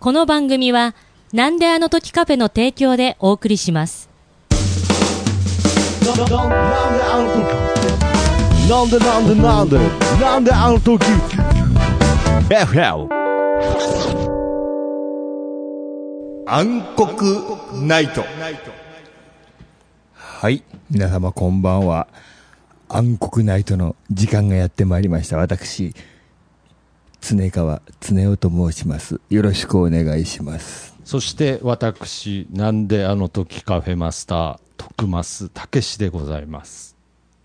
この番組は、なんであの時カフェの提供でお送りします。なんであの時なんでなんでなんでなんであの時 FL 暗黒ナイト。はい。皆様こんばんは。暗黒ナイトの時間がやってまいりました。私、常川常夫と申します。よろしくお願いします。そして私、なんであの時カフェマスター、徳増武でございます。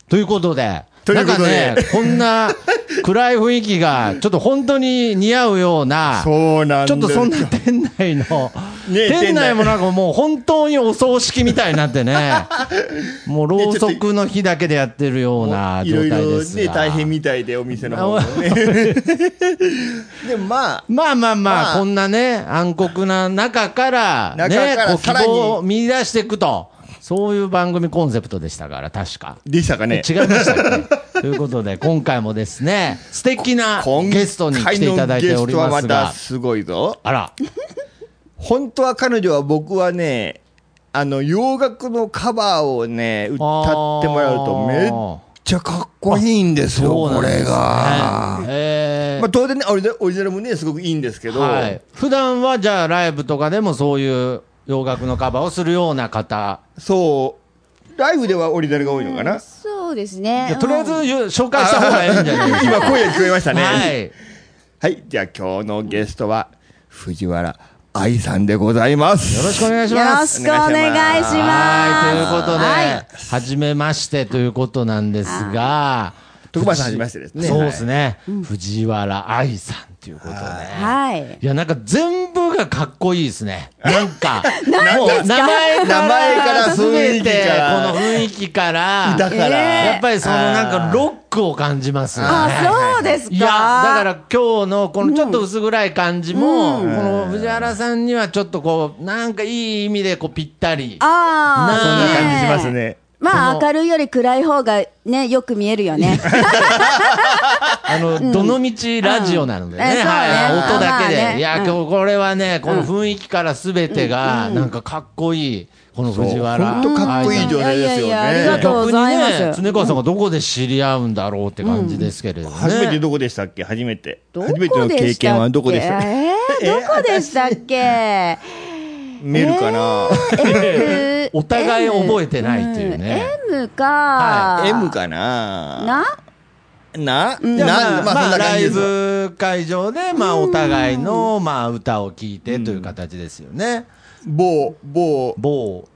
ということで、ということで。なんかね、こんな暗い雰囲気が、ちょっと本当に似合うような、そうなんちょっとそんな店内の、ね店内もなんかもう本当にお葬式みたいになってね、もうろうそくの火だけでやってるようない状ろいろ態ですが。ね、大変みたいで、お店の方もね。でもまあ、まあまあまあ、まあ。こんなね、暗黒な中から、ね、こう希望を見出していくと、そういう番組コンセプトでしたから、確か。でしたかね。違いました ということで、今回もですね、素敵なゲストに来ていただいており今回のゲストはまますが、たすごいぞ。あら、本当は彼女は僕はね、あの、洋楽のカバーをね、歌ってもらうとめっちゃかっこいいんですよ、これが。えーまあ当然ね、オリジナルオリジナルもね、すごくいいんですけど、はい、普段はじゃあライブとかでもそういう洋楽のカバーをするような方、そう、ライブではオリジナルが多いのかな？そうですね。じゃあとりあえず紹介した方がいいんじゃない？ですか。今声が聞こえましたね。はい。はい。じゃあ今日のゲストは、藤原愛さんでございます。よろしくお願いしよろます。しくお願いします。はい、ということで、はい。はじめましてということなんですが、徳橋さんはじめましてですね。そうですね、藤原愛さんということで。はいいや、なんか全部がかっこいいですね。なんか、名前から、名前から雰囲気全てからこの雰囲気から、だから、やっぱりそのなんかロックを感じますよね。あそうですか？いや、だから今日のこのちょっと薄暗い感じも、この藤原さんにはちょっとこう、なんかいい意味でこうぴったり。ああなそんな感じしますね。まあ明るいより暗い方がねよく見えるよね。あの、どのみちラジオなのでね、うん。えそうね。はい、音だけで。まあね。いや、うん。今日これはね、この雰囲気からすべてが、なんかかっこいい、この藤原。本当かっこいい女性ですよいやいやいやありがね。とうございます。逆にね、常川さんがどこで知り合うんだろうって感じですけれどね。初めてどこでしたっけ？初めて。ど初めての経験はどこでした？っけえー、どこでしたっけ？メールかな、M お互い覚えてないっていうね。M か、は ?M かな。な？な？じゃあまあ、まあライブ会場で、まあ、お互いの、まあ、歌を聴いてという形ですよね。某、某、某、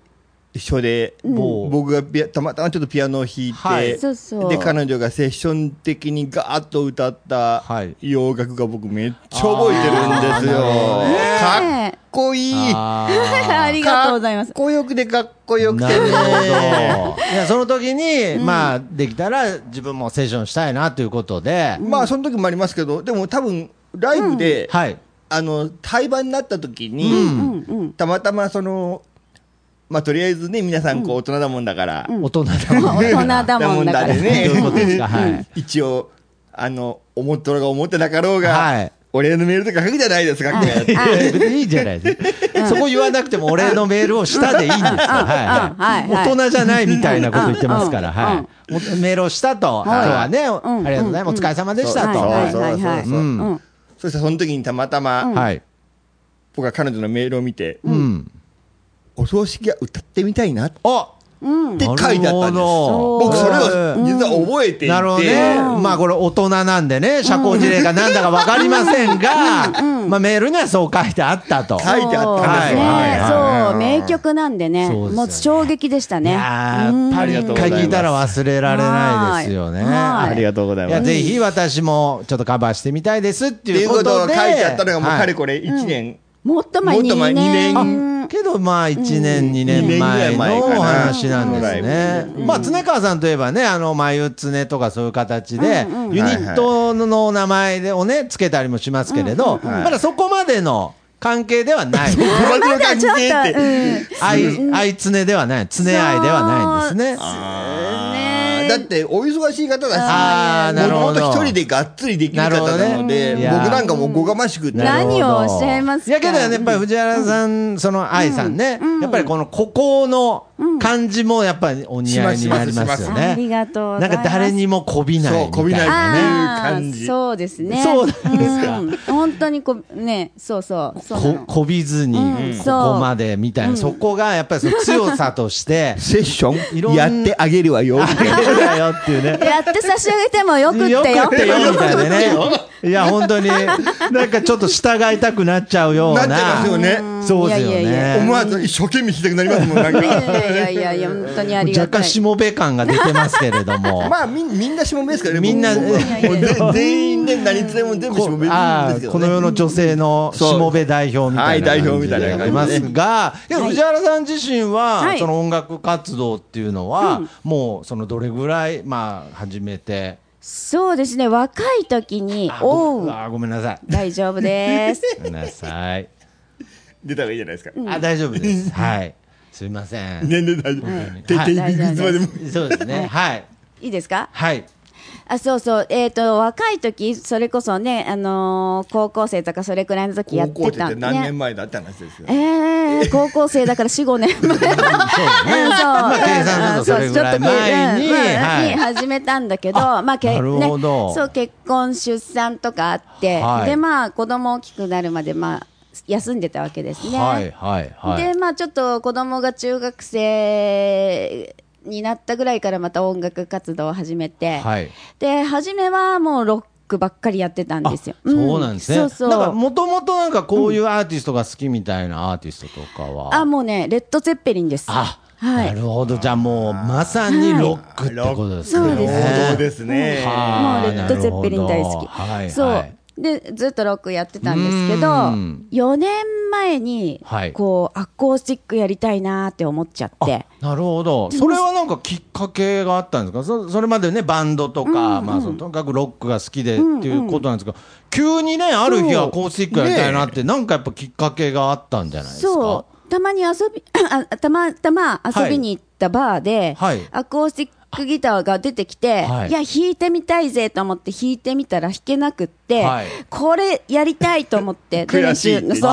書で、某、僕がピアたまたまちょっとピアノを弾いて、はい。そうそう。で、彼女がセッション的にガーッと歌ったはい。洋楽が僕めっちゃ覚えてるんですよ。かっこいい。あありがとうございます。かっこよくてかっこよくて。ね。いや、その時に、まあ、できたら自分もセッションしたいなということで、まあ、その時もありますけど、でも多分、ライブで、はい。あの、対バンになった時に、うん。うん。たまたまその、まあ、とりあえずね、皆さんこう大人だもんだから、大人だもん大人だもんだから。で ね。一応、あの、思っとろうが思ってなかろうが、はい。お礼のメールとか書くじゃないですか、いいいじゃないです。か。そこ言わなくても俺のメールをしたでいいんですよ。はい。はい。はい。大人じゃないみたいなこと言ってますから、うん。はい。メールをしたと、今日はね、あん。りがとうございます。お疲れ様でしたと。そうそうそうそしてその時にたまたま、はい。僕は彼女のメールを見て、うん。お葬式は歌ってみたいなってあ書いてあったんです。僕それをうん実は覚えていて、なるほどね。まあこれ大人なんでね、社交辞令かなんだかわかりませんが、まあメールにはそう書いてあったと。書いてあったんですよ。はい。ねはい。そう名曲なんでね。もう衝撃でしたいねやっぱり一回聞いたら忘れられないですよね。はい。ありがとうございます。いや、ぜひ私もちょっとカバーしてみたいですってっていこいううこととをで。書いてあったのがもうはいかれこれ1年、もっと前もっと前2年二年けどまあ1年、2年前のお話なんですね。まあ常川さんといえばね、あの、眉常とかそういう形で、ユニットの名前でをね、つけたりもしますけれど、まだそこまでの関係ではない。友達の関ちょっと係って。うん愛、愛常ではない。常愛ではないんですね。だってお忙しい方だし、あーなるほど。もともと一人でがっつりできる方なのなるほどで、僕なんかもうごがましくって。何をおっしゃいますか？いやけどねやっぱり藤原さん、その愛さんね、やっぱりこの孤高の感じもやっぱりお似合いになりますよね。ありがとうござます。ないんか誰にもこびないみたいなね。そうこびないああ感じ。そうですね。そうなんですか。うん。本当にこねそうそうここびずにうん。ここまでみたいな、そこがやっぱりその強さとして セッションやってあげるわよ。だよっていうね。やって差し上げてもよくってよよくってよみたいなね。いや、本当に、なんかちょっと従いたくなっちゃうような。なっちゃいますよね。そうですよいやいやいね。思わず一生懸命聞きたくなりますもん、なんか。いやいやいやいや本当にありがたい若干しもべ感が出てますけれども。まあみみんなしもべですからね。みんな全員で何つでも全部しもべですけどね。この世の女性のしもべ代表みたいなはい代感じ表みたいなでありますが、藤原さん自身は、はいその音楽活動っていうのは、もうそのどれぐらい、まあ、始めて。そうですね若い時にあおうごあごめんなさい。大丈夫です ごめんなさい。出た方がいいじゃないですか。あ、大丈夫です。はい。すいません。年齢大丈夫。手手大丈夫いつまでも。そうですね。はい。いいですか？はい。あそうそうえっ、と若い時それこそねあのー高校生とかそれくらいの時やっ高校生っててたんでね何年前だって話ですよ。えー、高校生だから4、5年。前。そう。まあ計算するとそれぐらい前にはい始めたん。だけど、まあ、けね、そう、結婚、出産とかあって、はいで、まあ、子供大きくなるまで、まあ、休ん。でたわけですね。はい。はい。はい。で、まあ、ちょっと子供が中学生になったぐらいからまた音楽活動を始めて、はい。で、初めはもうロックばっかりやってたんですよ。そうなんですね。そうそう。なんか、もともとなんかこういうアーティストが好きみたいなアーティストとかは。あ、もうね、レッド・ゼッペリンです。あ、はいなるほど。じゃあもう、まさにロックってことですね。そうですそうですね。はあもうレッド・ゼッペリン大好き。はいそう、はいで、ずっとロックやってたんですけど、うん。4年前に、はい。こう、アコースティックやりたいなーって思っちゃって。なるほど。それはなんかきっかけがあったんですか？そそれまでね、バンドとか、まあその、とにかくロックが好きでっていうことなんですけど、急にね、ある日アコースティックやりたいなって、なんかやっぱきっかけがあったんじゃないですか？そう。たまに遊び、あたまたま遊びに行ったバーで、はい。アコースティックギターが出てきて、はい。い、や、弾いてみたいぜと思って弾いてみたら弾けなくって、はい。これやりたいと思って、で悔しい。そう。そう。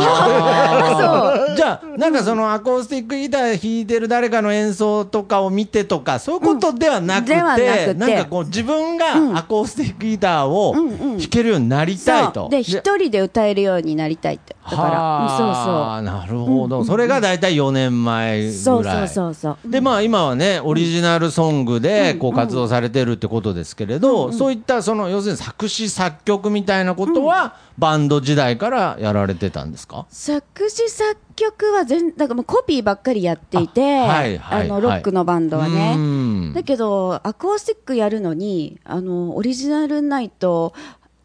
じゃあ、なんかそのアコースティックギター弾いてる誰かの演奏とかを見てとか、そういうことではなくて、ではなくて。なんかこう自分がアコースティックギターを弾けるようになりたいと。そう。で、一人で歌えるようになりたいって。だから、はあ。なるほど、それが大体4年前ぐらい。そうそう。そうそうそう。でまあ、今はね、オリジナルソングでこう活動されてるってことですけれど、そういったその要するに作詞、作曲みたいなことは、バンド時代からやられてたんですか？作詞作曲は全、だからもうコピーばっかりやっていて、ああ,、はいはいの、ロックのバンドはうね。んだけど、アコースティックやるのに、あの、オリジナルないと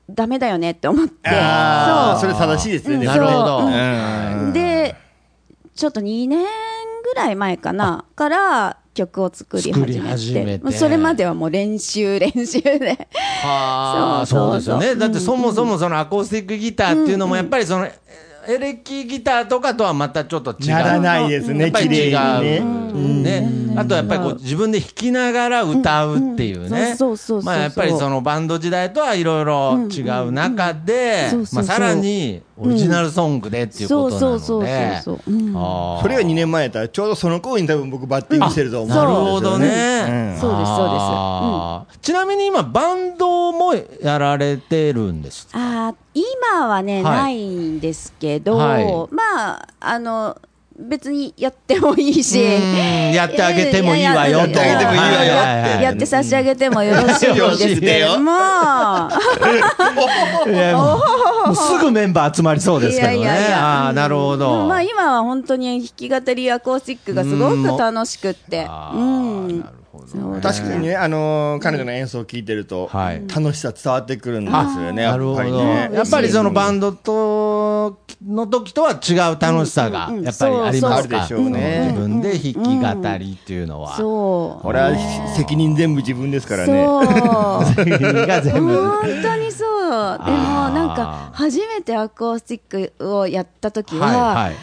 ダメだよねって思って。ああ、そそうれ正しいですね。うんなるほど。うんで、ちょっと2年ぐらい前かな、から曲を作り始めて。それまではもう練習、練習で。はあ、そうですよね。だってそもそもそのアコースティックギターっていうのもやっぱりその、エレキギターとかとはまたちょっと違う。ならないですね、やっぱり綺違麗う。にね。ね。あとやっぱりこう自分で弾きながら歌うっていうね。まあやっぱりそのバンド時代とはいろいろ違う中でまあさらにオリジナルソングでっていうことなのそうそうで。それが2年前やったら、ちょうどその頃に多分僕バッティングしてると思うんですなよるほどね。うんそうですそうですちなみに今、バンドもやられてるんです。あー今はね、はいないんですけど、はい。まあ、あの、別にやってもいいし、うんやってあげてもいいわよと。やってあげてもいいわよはははやって差し上げてもよろしいんですけれども、もうすぐメンバー集まりそうですけどね。いやいやいや。ああ、なるほど。まあ今は本当に弾き語りアコースティックがすごく楽しくって、あうん、そう確かにね、あのー彼女の演奏を聞いてると、はい楽しさ伝わってくるんですよね、やっなるほど。ぱりね。やっぱりそのバンドと、の時とは違う楽しさが、やっぱりありますか？そうそうあるでしょうね自分で弾き語りっていうのは。そう。これは責任全部自分ですからね。そう。が全部。本当にそう。でもなんか初めてアコースティックをやった時は、はいはい。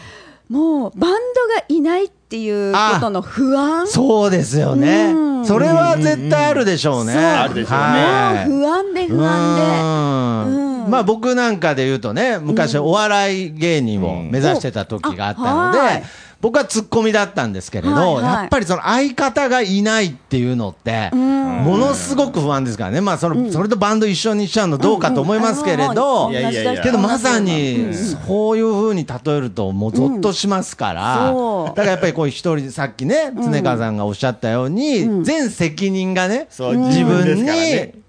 もうバンドがいないっていうことの不安？そうですよね。う。ん。それは絶対あるでしょうね。あるでしょうね不安で不安で。うん。まあ僕なんかで言うとね、昔お笑い芸人を目指してた時があったのうん。あはい。で、僕はツッコミだったんですけれど、はいはい。やっぱりその相方がいないっていうのって、ものすごく不安ですからね。まあその、それとバンド一緒にしちゃうのどうかと思いますけれど、うん。うん。いやいやいやけどまさに、そういうふうに例えると、もうゾッとしますから、だからやっぱりこう一人、さっきね、常川さんがおっしゃったように、全責任がね、そう自分に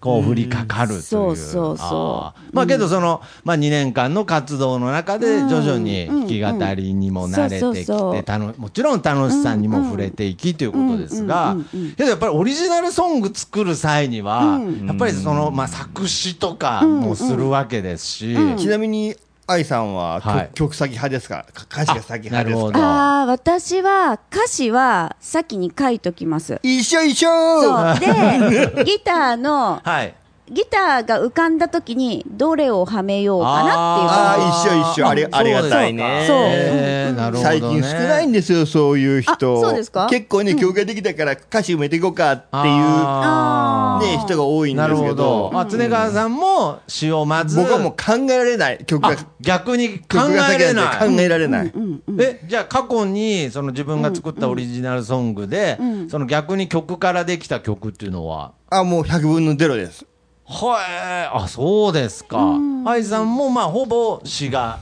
こう降りかかるという。そうそうそう。あー。まあけどその、まあ2年間の活動の中で徐々に弾き語りにも慣れてきて、たのもちろん楽しさにも触れていきということですが、けどやっぱりオリジナルソング作る際には、やっぱりその、まあ作詞とかもするわけですし、ちなみに愛さんは曲,、はい。曲先派ですか？か歌詞が先あなるほど。派ですかああ、私は歌詞は先に書いときます。一緒一緒。そう。で、ギターの、はい。ギターが浮かんだ時にどれをはめようかなっていうあ。あ一緒一緒。ありありがたいね。そう。えーなるほどね。最近少ないんですよそういう人。あそうですか？結構ね曲ができたから歌詞埋めていこうかっていうね人が多いんでなるすけほど。どあ、常川さんも詩をまず。僕はもう考えられない。曲があ逆に考えれ先ない。で考えられない。え、じゃあ過去にその自分が作ったオリジナルソングで、その逆に曲からできた曲っていうのは、あもう100分の0ですはい、あ、そうですか。愛さんもまあほぼ詩が。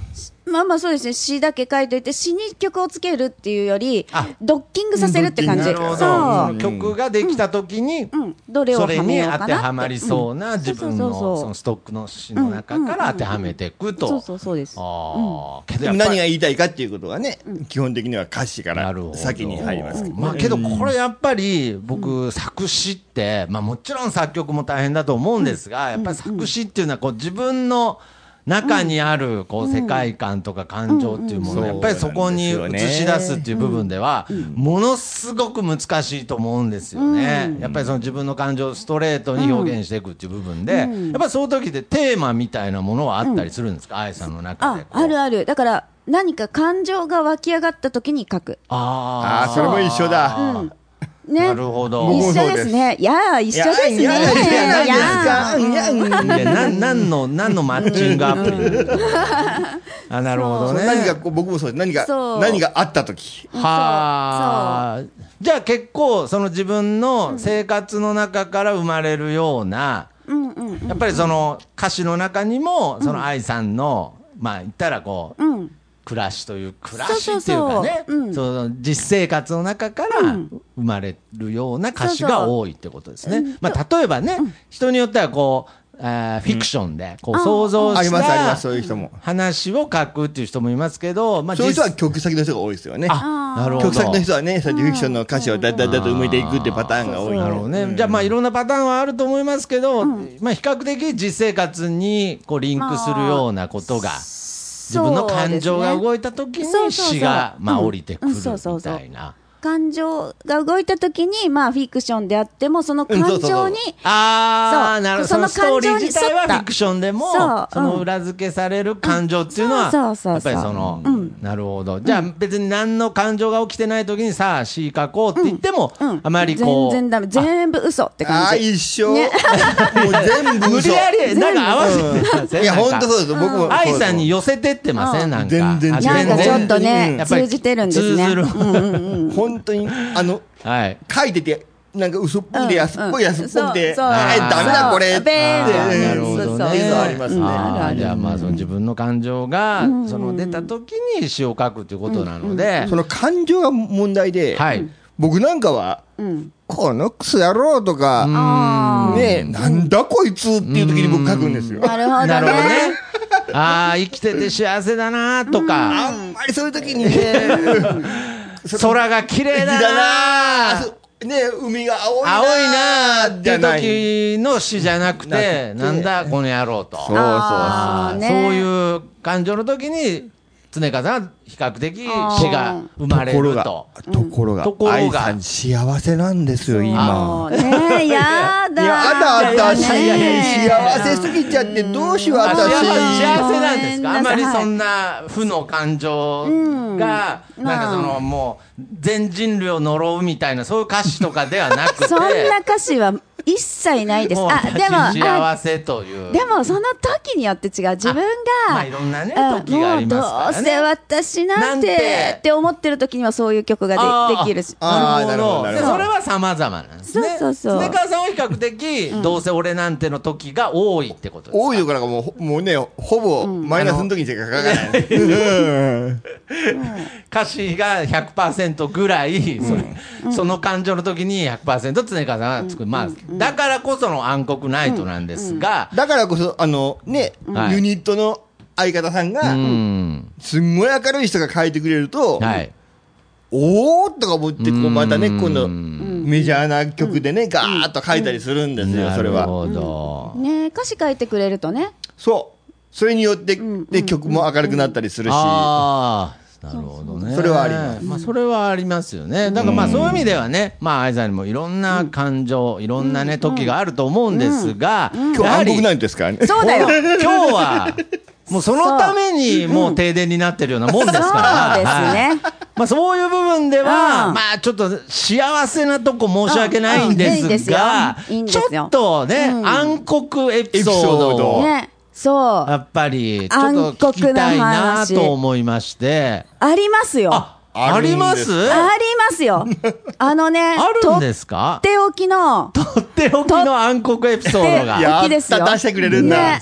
まあまあそうですね。詩だけ書いといて、詩に曲をつけるっていうよりあ、ドッキングさせるって感じ。なるほど。そその曲ができた時に、う。うん。どれをそれに当てはまりそうな自分のそうそうそうそう。そのストックの詩の中から当てはめていくと。そうそうそうです。何が言いたいかっていうことはね基本的には歌詞から先に入りますけどまあけどこれやっぱり僕作詞って、まあもちろん作曲も大変だと思うんですが、やっぱり作詞っていうのはこう自分の中にあるこう世界観とか感情っていうものをやっぱりそこに映し出すっていう部分ではものすごく難しいと思うんですよね。やっぱりその自分の感情をストレートに表現していくっていう部分で、やっぱりその時でテーマみたいなものはあったりするんですか、愛さんの中であるある。だから、何か感情が湧き上がった時に書く。ああーそれも一緒だ。あーね。なるほど。一緒ですね。いやー、一緒ですね。いやいやいやいやいやいやいや、なん、なんの、なんのマッチングアプリ？あ、なるほどね。何がこう僕もそうです何が何があった時はあ。じゃあ結構、その自分の生活の中から生まれるような、やっぱりその歌詞の中にも、その愛さんの、まあ言ったらこう、うん。暮らしという、暮らしっていうかそうね、そうそう。うん。その実生活の中から生まれるような歌詞が多いってことですね。まあ例えばね、人によってはこう、あーフィクションで、こう想像しありますありまたすそういう人も。話を書くっていう人もいますけど、まあそういう人は実曲先の人が多いですよね。あ、なるほど。曲先の人はねそうやってフィクションの歌詞をだだだと埋めていくっていうパターンが多い。なるほどね。じゃあまあいろんなパターンはあると思いますけど、まあ比較的実生活にこうリンクするようなことが、自分の感情が動いた時に詩がまあうん。降りてくるみたいな。感情が動いた時に、まあ、フィクションであっても、その感情に、ああ、なるほど。その感情に自体は沿ったフィクションでも、そう。そのうん裏付けされる感情っていうのは、やっぱりその、うん。なるほど。じゃあ別に何の感情が起きてない時にさあ、詩書こうって言っても、うん。あまりこう、全然ダメ。全部嘘ってああ感じ。一緒。もうね全部嘘。無理やり、なんか合わせてません。いや本当そうです。僕も愛さんに寄せてってません？なんか。全然あなんかちょっとね、やっぱり通じてるんですね。通ずる。うんうんうん本当にあのはい。書いててなんか嘘っぽくて安っぽい安っぽくて、そうそう。あー。ダメだこれ。ってなるほどそうね。そう。いうのありますね。じゃあまあその自分の感情が、その出た時に詩を書くということなので、その感情が問題で、はい。僕なんかは、うん。このクソ野郎とか、あねえ、なんだこいつっていう時に僕書くんですよ。あ。なるほどね。なるほどね。ああ、生きてて幸せだなとか、あんまりそういう時にね、空が綺麗だな。ねえ海が青いな青いなーってい。いう時の詩じゃなくて、なんだこの野郎と。そうそうそういう感情の時に常川さんは比較的死が生まれと。ころがると。、ところが、ところが。愛さん幸せなんですよ、今。ね。え、やだ。いやだ、私、幸せすぎちゃって、どうしよう、私。幸せなんですか？あんまりはいそんな負の感情が、うん。なんかそのもう全人類を呪うみたいなそういう歌詞とかではなくて。そんな歌詞は一切ないです。あ、でも、あ幸せという。でもその時によって違う。自分が、まあいろんなねうん時がありますからね。もうどうせ私なんなんて。てって思ってる時にはそういう曲がでできるし。あーなるほどなるほど。でそれは様々なんですね。そうそうそう。常川さんは比較的、どうせ俺なんての時が多いってことですか？多いのからもうほ、もうね、ほぼマイナスの時にしか書かない。うん。歌詞が100%ぐらい、それその感情の時に100%常川さんは作る、まあ、だからこその暗黒ナイトなんですが、だからこそ、あの、ね、はい。ユニットの相方さんうが、ん、すんごい明るい人が書いてくれると、はい、おーっとか思って、こうまたね、うん。今度、メジャーな曲でね、ガーッと書いたりするんですよ、それは。なるほど、ね歌詞書いてくれるとね。そう。それによって、で、曲も明るくなったりするし。ああ、なるほどね。それはあります。まあ、それはありますよね。だからまあ、そういう意味ではね、まあ、愛さんにもいろんな感情、いろんなね、時があると思うんですが、今日暗黒ナイトですか？そうだよ。今日は、もうそのためにもう停電になってるようなもんですから。そうですね。はい。まあそういう部分では、うん。まあちょっと幸せなとこ申し訳ないんですが、ちょっとね、うん。暗黒エピソード。そう。やっぱりちょっと聞きたいなと思いまして。ありますよ。ああ、あります？ありますよ。あのね、あるんとっですか？ておきの、とっておきの暗黒エピソードが。やった、出してくれるんだ。ね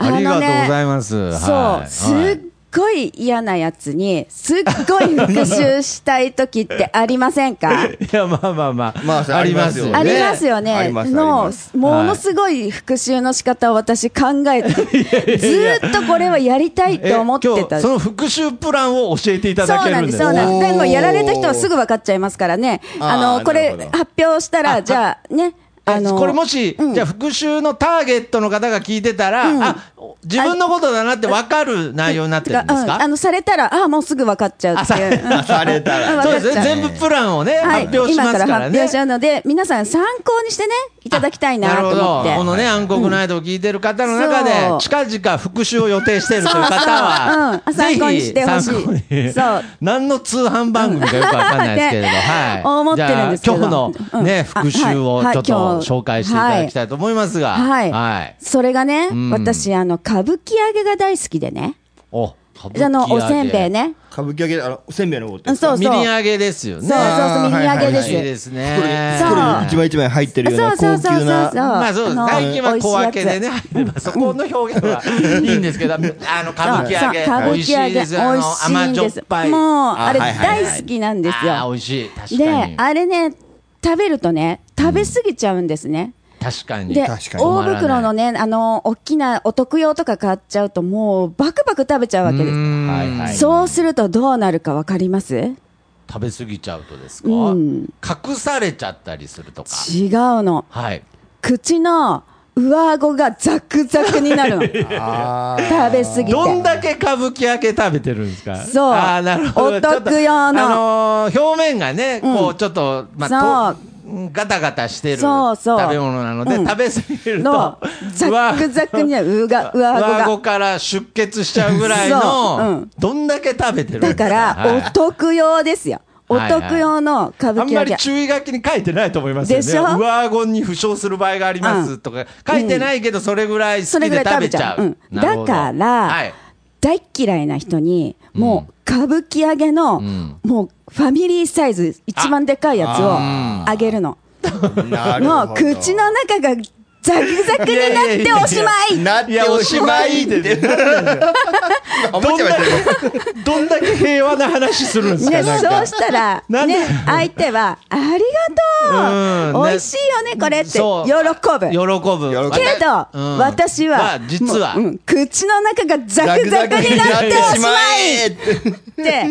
ありがとうございまます。そう、はいすっごい嫌なやつに、すっごい復讐したい時ってありませんか？いや、まあまあまあ。まあありますよね。ありますよあね。のものすごい復讐の仕方を私考えて、ずーっとこれはやりたいって思ってた。その復習プランを教えていただそうなんです、けるんですそうなんです。でもやられた人はすぐ分かっちゃいますからね。あの、これ発表したら、じゃあね、あの、これもし、うんじゃあ復習のターゲットの方が聞いてたら、うんあ自分のことだなって分かる内容になってるんですか、うんあの、されたら、ああ、もうすぐ分かっちゃうっていう。うん。されたら。全部プランをね、はい、発表します今からからね。発表しちゃうので、皆さん参考にしてね、いただきたいなと思って。このね、暗黒ナイトを聞いてる方の中で、そう。近々復習を予定しているという方そうそう。は、うん。参考にしてほしい。ぜひ参考に。そう。何の通販番組かよくわかんないですけれど、ねはい。思ってるんですけど。じゃあ今日のね、うん。復習をはい。ちょっと紹介していただきたいと思いますが、はい。はい。それがね、ん。私、あの、歌舞伎揚げが大好きでね。お、歌舞伎あの、おせんべい。ね。歌舞伎揚げ、あの、おせんべいの方って。うんそうみりん揚げですよね。そうそうそう、耳揚げです。はいはいですね。そう袋に一枚一枚入ってるような高級な。まあそうです。の最近は小分けでね、そこの表現はいいんですけど、あの、歌舞伎揚げ、そうそう歌舞伎揚げ美味しい甘んですじょっぱい。もう、あれ大好きなんですよ。美味しい。確かでに、。あれね、食べるとね、食べ過ぎちゃうんですね。確かに。で、大袋のね、あの、大きなお得用とか買っちゃうと、もう、バクバク食べちゃうわけです。はいはいそうするとどうなるかわかります？食べ過ぎちゃうとですか？うん隠されちゃったりするとか。違うの。はい。口の上顎がザクザクになるの。食あべ過ぎて。どんだけ歌舞伎揚げ食べてるんですか？そうああ、なるほど。お得用のあのー表面がね、こう、ちょっと、まあ、とガタガタしてるそうそう。食べ物なので、うん。食べ過ぎるのと、ザクザクになる、上が上顎上顎が。から出血しちゃうぐらいそう。うのん、どんだけ食べてるんですか。だから、はい。お得用ですよ。おはいはい。得用の歌あんまり舞伎揚げ。注意書きに書いてないと思いますよね。でしょ？上顎に負傷する場合がありますとか、書いてないけど、それぐらい好それきでぐらい食べち食べちゃう。ゃううん。なるほど。だからはい。大っ嫌いな人に、もう歌舞伎揚げの、ん。もうファミリーサイズ、一番でかいやつをあげるの。もう口の中がザクザクになっておしまいなっておしまいって。思っちゃいましたよ。どんだけ平和な話するんですか、ね、なんかそうしたら、ね、相手は、ありがとう、美味しいよね、これって、喜ぶ。喜ぶ。けど、うん私は、まあ実は口の中がザクザクになっておしまいって、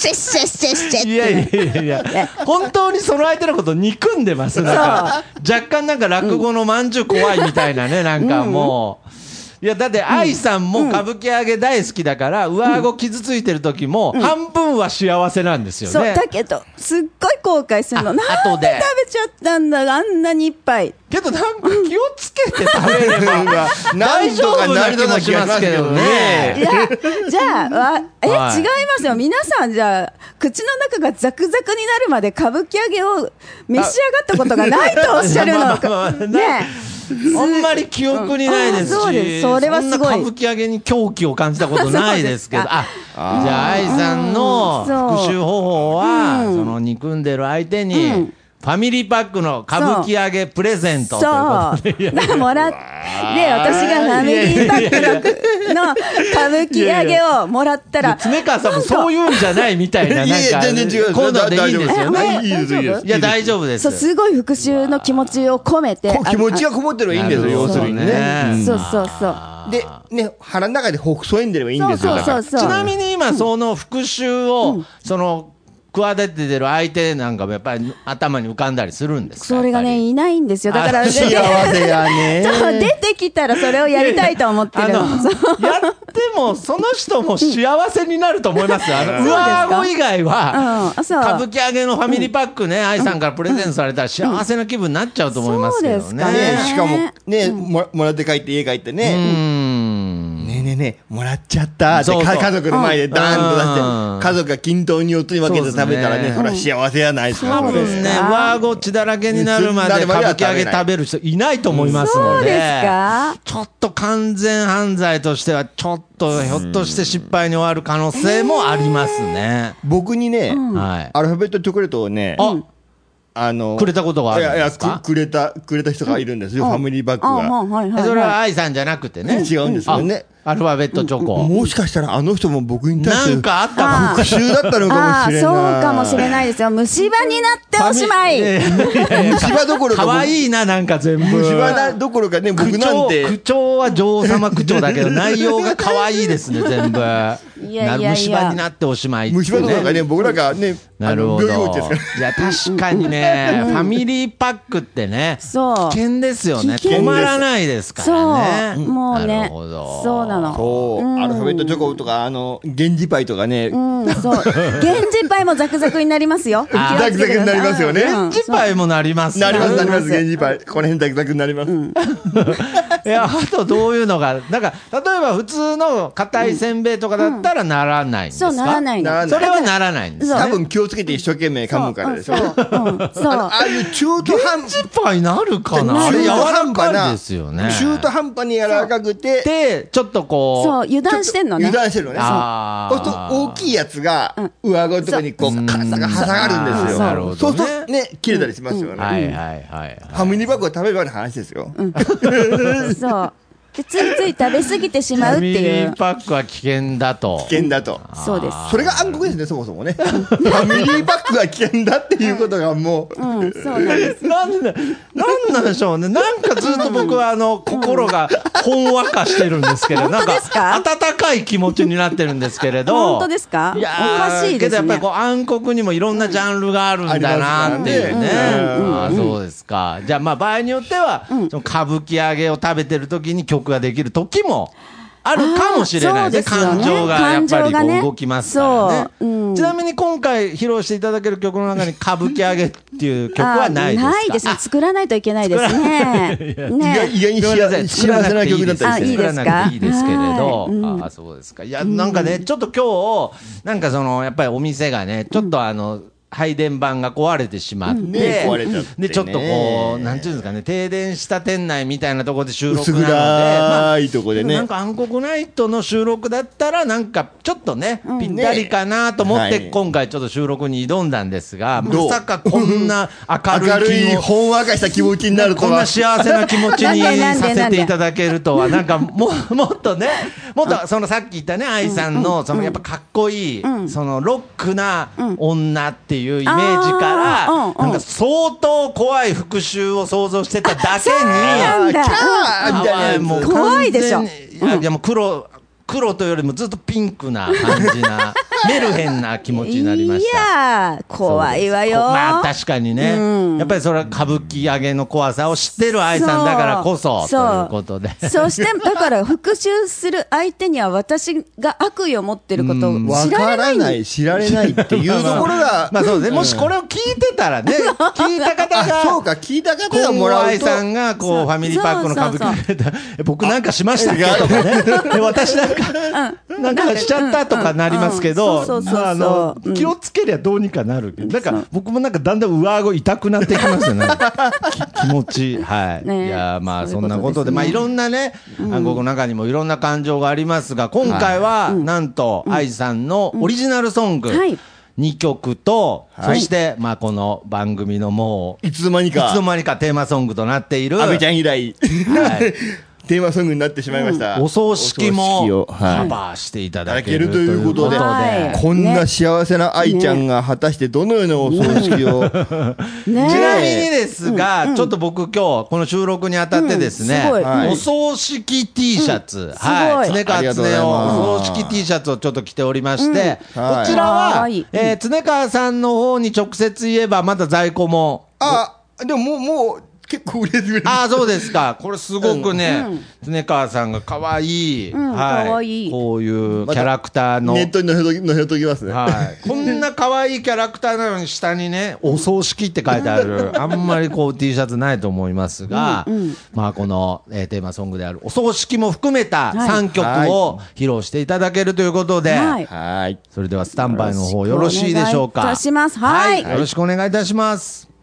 シェッシェッシェッシェッっていやいやいやいや、本当にその相手のこと憎んでます。なんか若干なんか落語のまんじゅう怖いみたいなね、なんかもう。いやだって愛さんも歌舞伎揚げ大好きだから、上顎傷ついてる時も半分は幸せなんですよそうね。だけどすっごい後悔するの。あなんで後で食べちゃったんだあんなにいっぱい。けどなんか気をつけて食べれば 大丈夫な気もしますけどいね。やじゃあわえ、はい。違いますよ。皆さんじゃあ口の中がザクザクになるまで歌舞伎揚げを召し上がったことがないとおっしゃるの まあまあまあかねね あんまり記憶にないですし、あそうです。それはすごい。んな歌舞伎揚げに狂気を感じたことないですけど、あじゃあ愛さんのう。ん復習方法は、うん。その憎んでる相手に、うんファミリーパックの歌舞伎揚げプレゼントということで。そう。もらっで私がファミリーパックのの歌舞伎揚げをもらったら常川さんもそういうんじゃないみたいな、なんか、いやいや全然違う。こういうのでいいんですよね。大丈夫ですいいです。いいです。いや、大丈夫です。そうすごい復讐の気持ちを込めてこ気持ちがあこもってるのがいいんですよ、要するにね。あそうそうそう。で、ね、腹の中でほくそえんでればいいんですよ。ちなみに今、その復讐を、その、企ててる相手なんかもやっぱり頭に浮かんだりするんですか？それがねいないんですよ。だからあで幸せやね。出てきたらそれをやりたいと思ってるやっても、その人も幸せになると思いますよ。あの、上か？顎以外は、うん歌舞伎揚げのファミリーパックね、愛さんからプレゼントされたら幸せな気分になっちゃうと思いますけどね。そうですかねねしかも、ね、ももらって帰って家帰ってうね、ん。ねえねえもらっちゃったってそうそうか家族の前でダーンと出して、うん家族が均等に4つに分けて食べたらね、そそれは幸せやないですか。ね、か上顎血だらけになるまで歌舞伎揚げ食べる人いないと思いますので。そうですかちょっと完全犯罪としては、ちょっとひょっとして失敗に終わる可能性もありますね。僕にね、はい。アルファベットチョコレートをね、あ、あの、くれたことがあるんいやいやですかくくれた、くれた人がいるんですよ、ファミリーバッグあが。はいはいそれははい愛さんじゃなくてね。違うんですよね。あアルファベットチョコ。もしかしたらあの人も僕に対してなんかあったかも。復讐だったのかもああしれない。そうかもしれないですよ虫歯になっておしまい 虫歯どころかかわいいな、なんか全部。虫歯などころかね、僕口調、なんて。口調は女王様口調だけど、内容が可愛いですね、全部。いやいや虫歯になっておしまいってね。虫歯どころかね、僕らがね、なるほど。いや、確かにね、ファミリーパックってね、そう危険ですよね。止まらないですからね。そうもうなねるほど。そうなの。そう、アルファベットチョコとか、あの、源氏パイとかね、うんそう。源氏パイもザクザクになりますよ。ザクザクになりますよね。うん。源氏パイもなりますなります、なります、源氏パイ。この辺ザクザクになります。いや、あとどういうのが、なんか、例えば普通の硬いせんべいとかだったらならないんですか、そうならない。のそれはならないんです多分気をつけて一生懸命噛むからでしょ。そう。うん。そう。あのああいう中途半源氏パイなるかな？あ中途れ柔ら半端なかいですよね。中途半端に柔らかくて、で、ちょっとこう、そう油断してんのね油断してるのね。そうすると大きいやつが上顎のところにこう、傘が挟がるんですよ。そうなるほどねそうするとね、切れたりしますよね。はいはいはいはい。ファミリーバッグを食べるような話ですよ。そうでついつい食べ過ぎてしまうってファミリいうーパックは危険だと。危険だと。そうですそれが暗黒ですね、そもそもね。ファミリーバッグが危険だっていうことがもう、うんそうなんです なんで、なんなんでしょうね。なんかずっと僕はあの、心がほんわかしてるんですけど、なんか温かい気持ちになってるんですけれど。本当ですか？いやーおかしいですねけどやっぱりこう暗黒にもいろんなジャンルがあるんだなっていうね。あそうですか。じゃあまあ場合によっては、その歌舞伎揚げを食べてる時に曲ができる時もあるかもしれないですね。感情がやっぱりこう動きますからね。そう。うん。ちなみに今回披露していただける曲の中に歌舞伎揚げっていう曲はないですか？あないですね。作らないといけないですね。意ね。外意外にごめんなさい。幸せな曲だったりしてね。あいいですか？作らなくていいですけれど、はい。うん。ああそうですか。いや、なんかね、ちょっと今日、なんかその、やっぱりお店がね、ちょっとあの、配電盤が壊れてしまって、ね壊れちゃってね。で、ちょっとこう、なんていうんですかね、停電した店内みたいなところで収録薄なので、まあ暗いとこでね。なん。か暗黒ナイトの収録だったら、なんかちょっとね、ぴったりかなと思って、ねはい。今回ちょっと収録に挑んだんですが、どう？まさかこんな明明るい、るい気持ちほんわかした気持ちになるとこんなは。幸せな気持ちになんでなんでさせていただけるとは、なんかもう、もっとね、もっとそのさっき言ったね、愛さんの、そのやっぱかっこいい、そのロックな女っていうイメージから、うんうん。なんか相当怖い復讐を想像してただけに、なんだ。キャーみたいなやつ。もう怖いでしょ。いやいやもう黒、黒というよりもずっとピンクな感じな。メルヘンな気持ちになりました。いやー、怖いわよ。こまあ確かにね、うんやっぱりそれは歌舞伎揚げの怖さを知ってる愛さんだからこそそうということで。そして、だから復讐する相手には私が悪意を持ってることをわか知られない。らない、知られないっていうところが、まあそうですね、もしこれを聞いてたらね、聞いた方あそうが、か、聞いた方がもらうと。愛さんがこうファミリーパークの歌舞そう伎僕なんかしましたっけ？とかね、で私なんか、なんかしちゃったとかなりますけうん。どああのうん。気をつけりゃどうにかなる。けど、なんか僕もなんかだんだん上顎痛くなってきますよね、き気持ち、はい。ね。いやまあそんなことで、うことで。すねまあいろんなね、暗号の中にもいろんな感情がありますが、今回はなんと愛さんのオリジナルソングはい。2曲と、はい。そしてまあこの番組のもう、いつの間にいつのか、間にかテーマソングとなっている、安倍ちゃん以来、はい テーマソングになってしまいました。お葬式もお葬式をカはい。バーしていただけるといううこととで、はい。こんな幸せな愛ちゃんが果たしてどのようなお葬式を、ね。ちなみにですが、ちょっと僕今日、この収録にあたってですね、うんすごい。はい。お葬式 T シャツ、すはい、常川常ます。夫お葬式 T シャツをちょっと着ておりまして、うんはい。こちらはは、い。えー常川さんの方に直接言えば、まだ在庫も、あ、でももう、もう、結構売れてくれてああ、そうですか。これすごくね、常川さんが可愛い、うん。はい、可愛い。こういうキャラクターの、ネットに載せとき載せときますね。はい、こんな可愛いキャラクターなのに下にね、お葬式って書いてある、あんまりこう T シャツないと思いますが、まあこの、えーテーマソングであるお葬式も含めたはい。3曲を披露していただけるということで、はい。はい。それではスタンバイの方よろしいでしょうか？お願いいたします。はい。よろしくお願いいたします。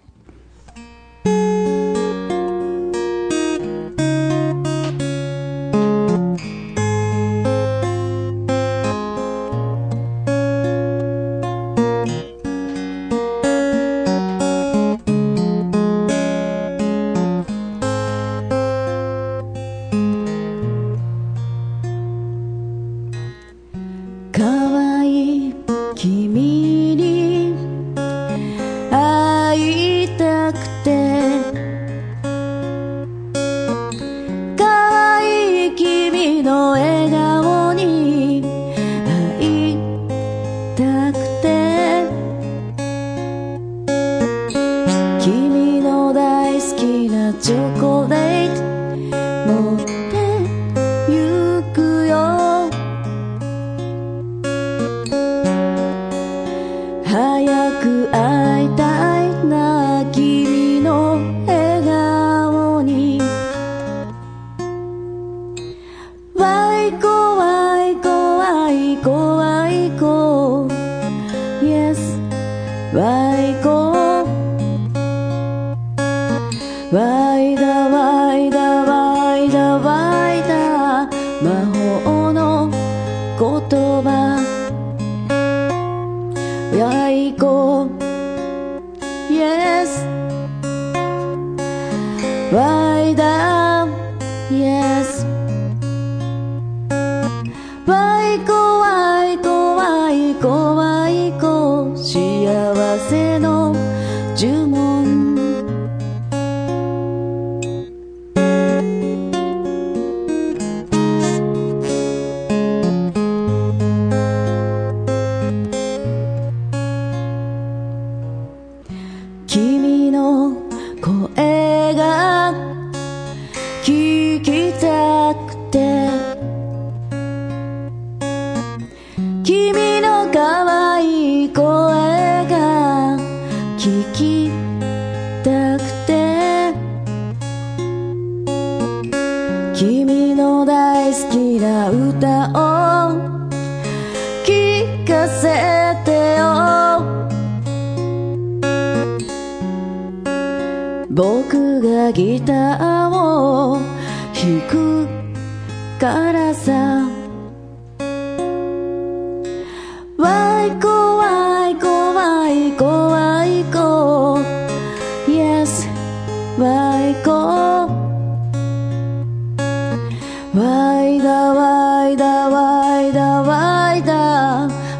葉。やいこ。Yes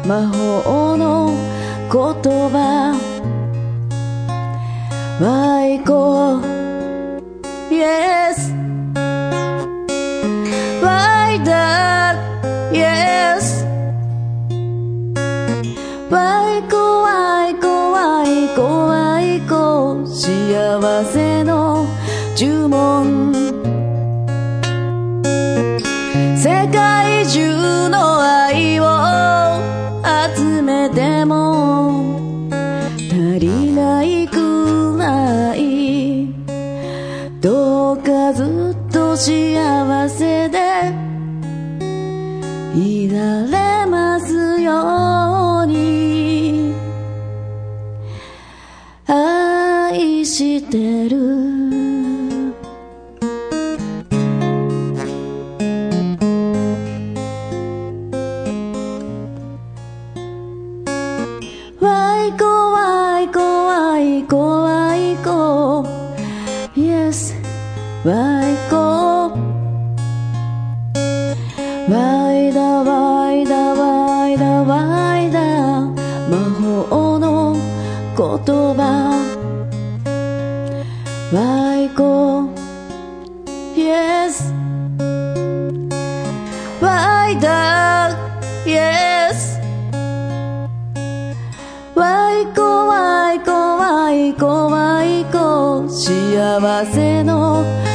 魔法の言葉。わいいこわい子幸せの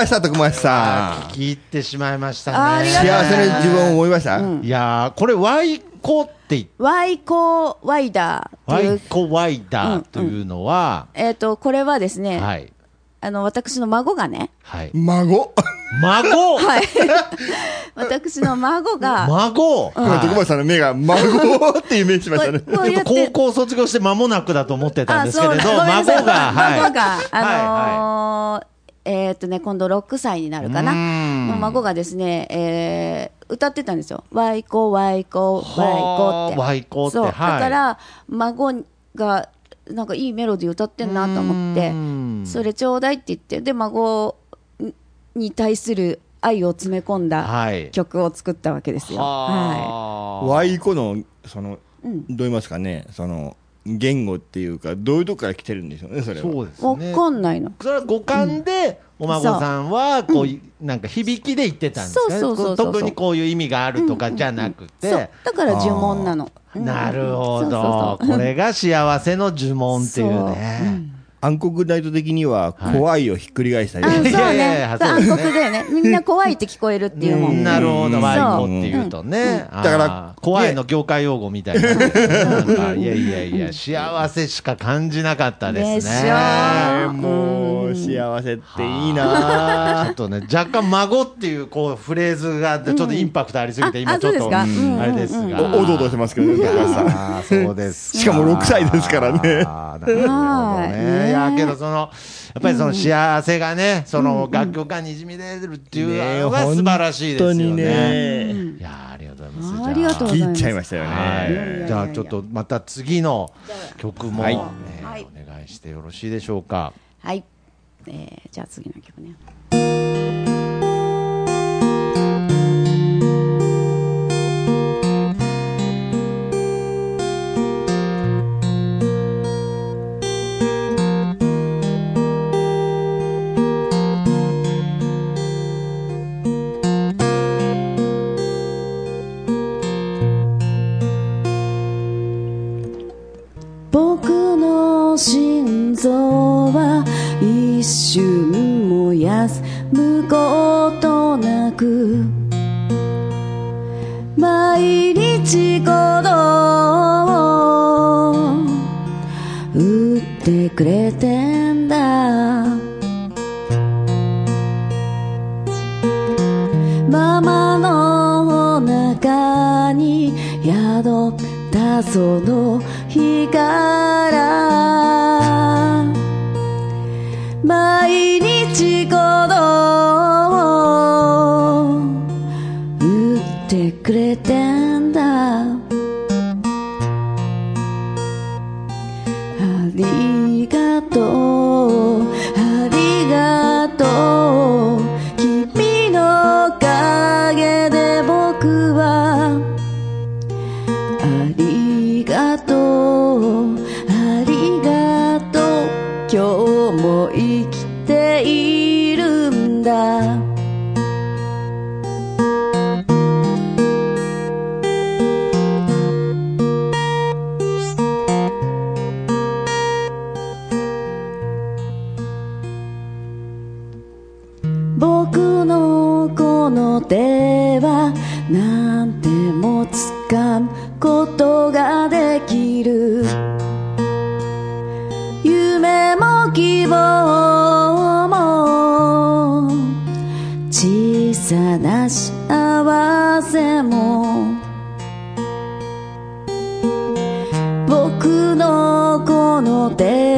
ました徳松さん。聞き入ってしまいましたね。ありがとう幸せの自分を覚えました、いやー、これ、ワイコって言って、ワイコワイダーワという。イコワイダーというのは、えっ、とこれはですね、はい。あの私の孫がねはい。孫？孫？はい。私の孫が 孫？今徳松さんの目が孫ってイメージしましたね。高校卒業して間もなくだと思ってたんですけれど、孫が、はい。孫が、はい。あのーえーっとね、今度6歳になるかな。の孫がですね、えー歌ってたんですよ。ワイコ、ワイコ、ワイコって。ワイコってそう。はいだから、孫が、なんかいいメロディー歌ってんなと思ってそれちょうだいって言って、で、孫に対する愛を詰め込んだはい。曲を作ったわけですよ。ははワイコのその、うんどう言いますかねその言語っていうかどういうとこから来てるんでしょうねそれはそうですい。わね。かんないの。それは五感で、お孫さんは、こうい、なんか響きで言ってたんですか？ね。そうそうそうそう特にこういう意味があるとかじゃなくて。そう。だから呪文なの。うんなるほそうど。そうそうこれが幸せの呪文っていうね。暗黒大都的には怖いをひっくり返したり、あそうい。そうね暗黒だよね。みんな怖いって聞こえるっていうもん。なるほど、うんワイコっていうとね。だから怖いの業界用語みたいな。なんかいやいやいや、幸せしか感じなかったですね。でしょえーもう幸せっていいなちょっとね、若干孫っていうこうフレーズがちょっとインパクトありすぎて、あ今ちょっと、あそうですかうんあれですが。おおどおどしてますけどねいや高橋さんーそうですか。しかも6歳ですからねあーなるほどはいね。いや、けどその、やっぱりその幸せがね、その楽曲がにじみ出るっていうのが素晴らしいですよ本当にね。ねいやーありがとうございます。ありがとうございます聞いちゃいましたよね、はい、じゃあちょっとまた次の曲も、はいねはいお願いしてよろしいでしょうか。はい。えーじゃあ次の曲ね。く。毎日鼓動を打ってくれてんだ。ママの中に宿ったその日合わせも。僕のこの手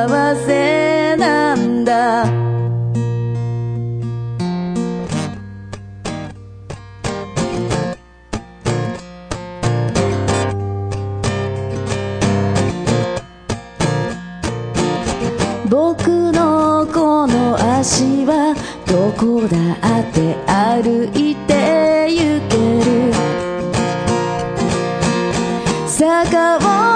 幸せなんだ。僕のこの足はどこだって歩いて行ける。坂を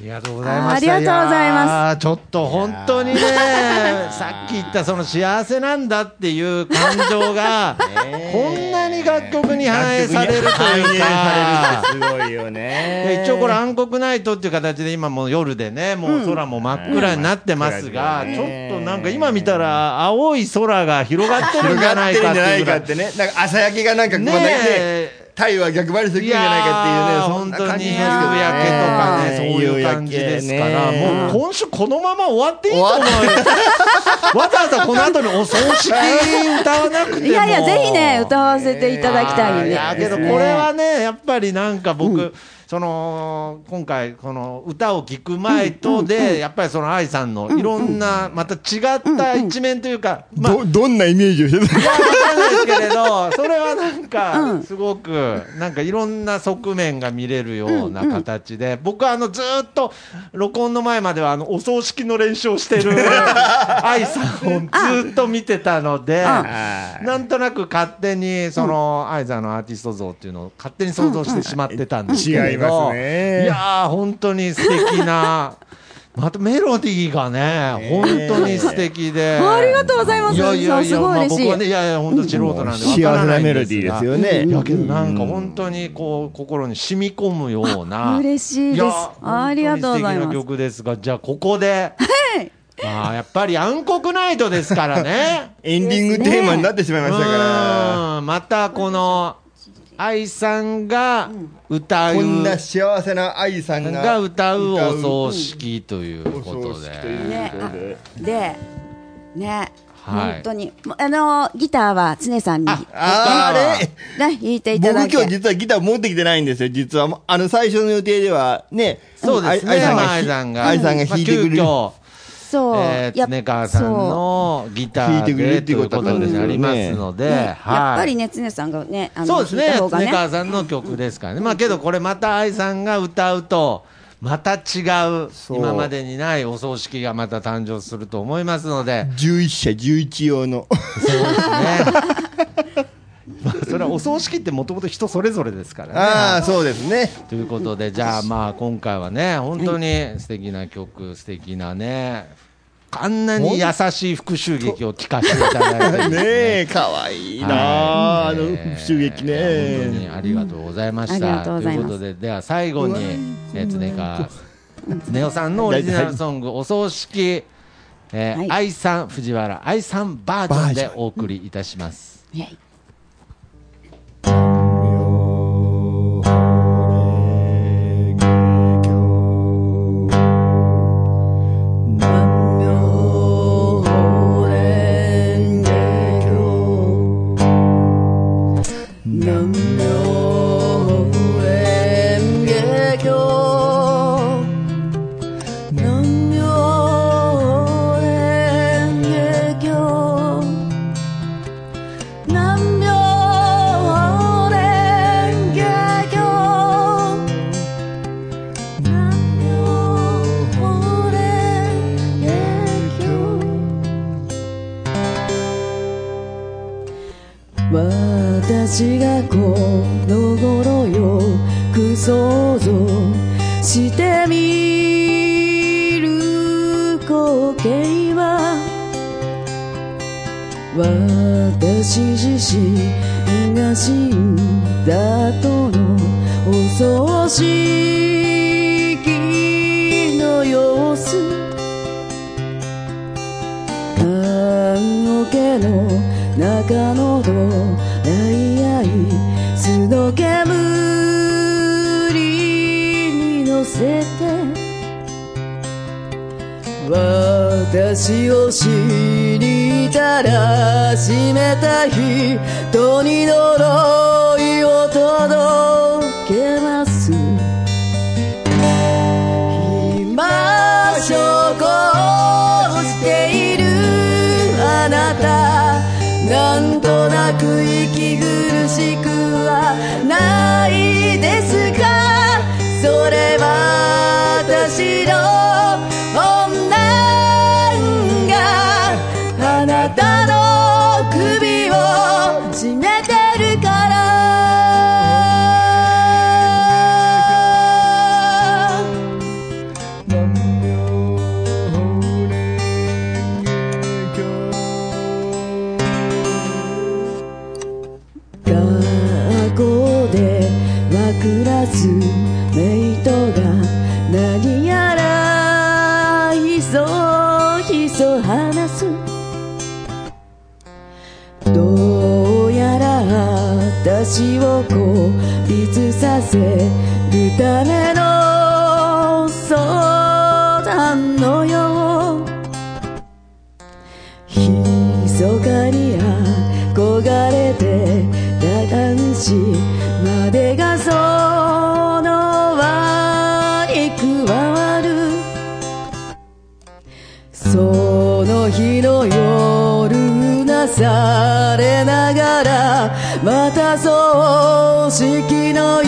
ありがとうございました。ありがとうございますちょっと本当にね、さっき言ったその幸せなんだっていう感情が、こんなに楽曲に反映されるというか。すごいよでね。一応これ暗黒ナイトっていう形で今もう夜でね、もう空も真っ暗になってますが、うんちょっとなんか今見たら青い空が広がってるんじゃないかっていうぐらい。ってね。なんか朝焼けがなんかこうねね、え太陽は逆張りしてくるんじゃないかっていうね、そんな感じしますけど本当に夕焼けとかね、そういう感じですから、もう今週このまま終わっていいと思うよ。わざわざこの後にお葬式歌わなくても。いやいやぜひね歌わせていただきたいねいやけどこれはね、やっぱりなんか僕、その今回この歌を聴く前とで、やっぱりその愛さんのいろんなまた違った一面というか、まあど、どんなイメージをしてたいや、わかんないですけれど、それはなんか、すごく、なんかいろんな側面が見れるような形で、僕はあの、ずーっと、録音の前までは、あの、お葬式の練習をしてる 愛さんをずーっと見てたので、なんとなく勝手に、その、愛さんのアーティスト像っていうのを勝手に想像してしまってたんですけれど、違いやー、本当に素敵な、またメロディーがね、本当に素敵で。ありがとうございますいやいやいすや、まあごい嬉しい僕はね、いやいや、本当素人なんで。幸せなメロディーですよねいやけどなんか本当にこう心に染み込むような。嬉しいですやありがとうございます本当に素敵な曲ですが、じゃあここで。まあ、やっぱり暗黒ナイトですからね。エンディングテーマになってしまいましたから。うんまたこの、愛さんが歌う、こんな幸せな愛さんが。が歌う歌お葬式ということで。ねあでねはい本当にあのギターは常さんにああれ？ね弾いていただいて僕今日実はギター持ってきてないんですよ、実は。あの、最初の予定ではね、そうですね、愛さんまあが愛さんが。愛さんが弾いてくれる。まあ急遽そう、えー、常川さんのギター弾いてくれるでっていうことということになりますので、ね。はい。やっぱりね常さんがねあのそうですね、ね。川さんの曲ですからね、まあけどこれ、また愛さんが歌うと、また違う今までにないお葬式がまた誕生すると思いますので、11社11用の。そうですね。まあそれはお葬式ってもともと人それぞれですからね。ああ、そうですね。ということで、じゃあまあ今回はね、本当に素敵な曲、素敵なね、あんなに優しい復讐劇を聞かせていただいてですね。え、かわいいなあ、あの、え。ー復讐劇本当にね。ありがとうございました。とということで、では最後に、えー、常川常夫さんのオリジナルソング、お葬式、えーはい。愛さん藤原愛さんバージョンでお送りいたします。はい南く息苦しくはないですか？それを孤立させるための相談のよう。密かに憧れてた男子までがその輪に加わる。その日の夜なさ式の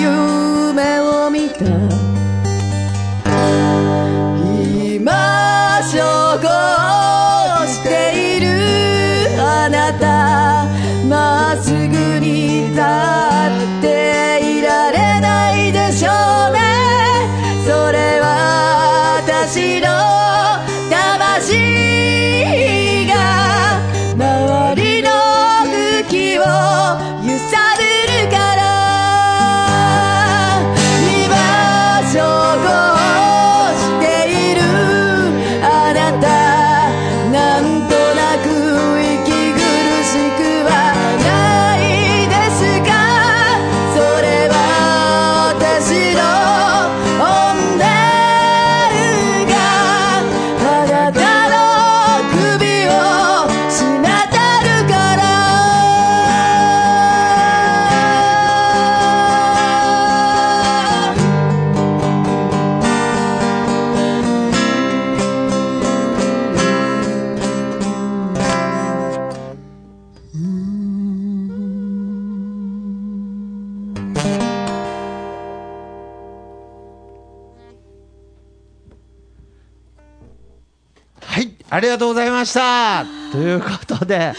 ありがとうございましたということで、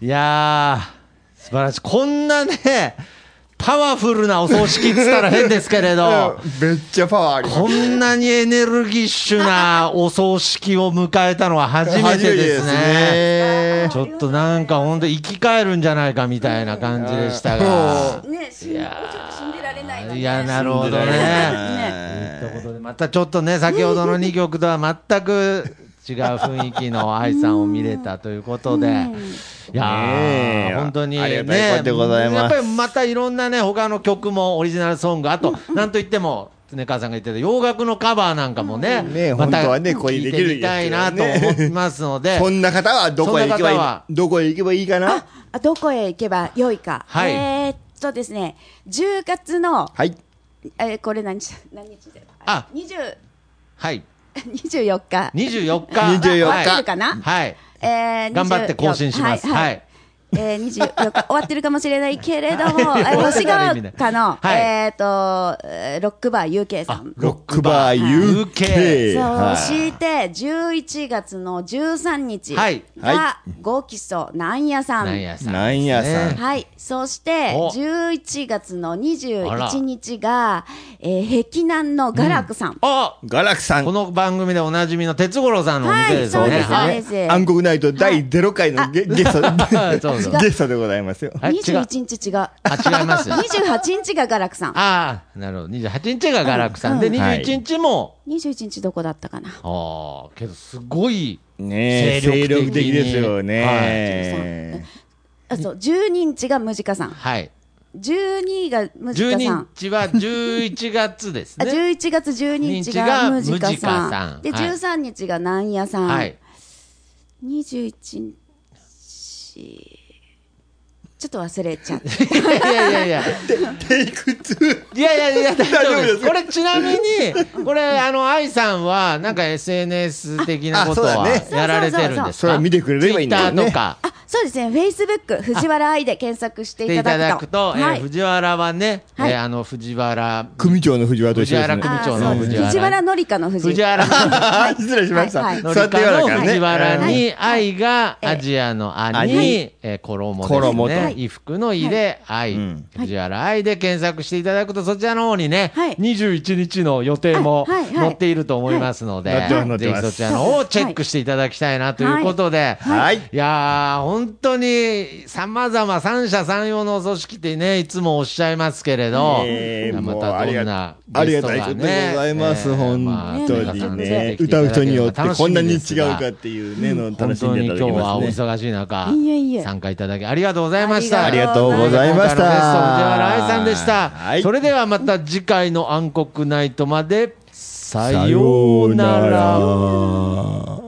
いやー、素晴らしい。こんなね、パワフルなお葬式っつったら変ですけれど、めっちゃパワーあります。こんなにエネルギッシュなお葬式を迎えたのは初めてですね。ね。ちょっとなんか本当生き返るんじゃないかみたいな感じでしたが。いやーちょっと死んでられないや、なるほどね。ということで、またちょっとね、先ほどの2曲とは全く違う雰囲気の愛さんを見れたということで、いやねえ。ー、本当にありがたいことでございます。やっぱりまたいろんなね、他の曲もオリジナルソング、あと、なんといっても、常川さんが言ってた洋楽のカバーなんかもね、ねまた本当はねここに聞いてみたいなと思いますので、そんな方はどこへ行けばいそんな方は。いどこへ行けばいいかな？あどこへ行けばよいか。はい。えーっとですね、10月の、はい。えーこれ何日、何日で？あ20、はい、24日。24日。24はい合ってるかな？はい。えー頑張って更新します。はい。えー、24日終わってるかもしれないけれども、えー星川家の、はいえーっと、えーロックバー UK さん。ロックバー UK。そはいして、11月の13日はいはが、ご基礎なんやさん。なんやさん。はい。そして、お11月のあら21日が、えー、碧南のガラクさん。あガラクさんこ。の番組でおなじみの哲五郎さんのお店ですよね。はいそうはいですね暗黒ナイト第0回のゲゲスト、そうゲストでございますよ。はい違う21日が、あ、違います。28日がガラクさん。ああ、なるほど。28日がガラクさんで、うん21日も、21日どこだったかな。ああ、けどすごい、ねえ、精精力的に力的ですよね。あ、そう、12日がムジカさん。はい。12がムジカさ12ん。日は11月ですあね。11月12日がムジカムジカさん。で、さんはい13日がなんやさん。はい。21日、ちょっと忘れちゃった。いやいやいや。テイク2。いやいやいや、大丈夫で。すすこれちなみに、これ、あの、愛さんは、なんか SNS 的なことはやられてるんですか？それは見てくれればいいんだよね Twitter とか。あ、そうですね。Facebook、藤原愛で検索していいたただくと、だくと。えーはい。藤原はね、はい。えーあの、藤原、組長の藤原と一緒ですね。藤原組長の藤原。藤原紀香の藤。藤原。あ失礼しました。はいはい。座って言わなきゃね。藤原に、はい愛がええアジアの愛はい。に、えー衣ですね。衣と。衣服の意で愛、うん。藤原愛で検索していただくと、そちらの方にね、はい。21日の予定もはい。はい。載っていると思いますので、ぜひますそちらの方をチェックしていただきたいなということで、はい。い。やー、本当に、様々、三者三様のお葬式ってね、いつもおっしゃいますけれど、えーまたもうありがどんなありががたいことでございます、本当にね。まあ歌う人によってこんなに違うかっていうね、の楽しんでい当に今日はおただきますね。忙しい中、いえいえ参加いただきありがとうございました。ありがとうございましたゲスト、藤原愛さんでした。はいそれではまた次回の暗黒ナイトまで、ささようような。ら。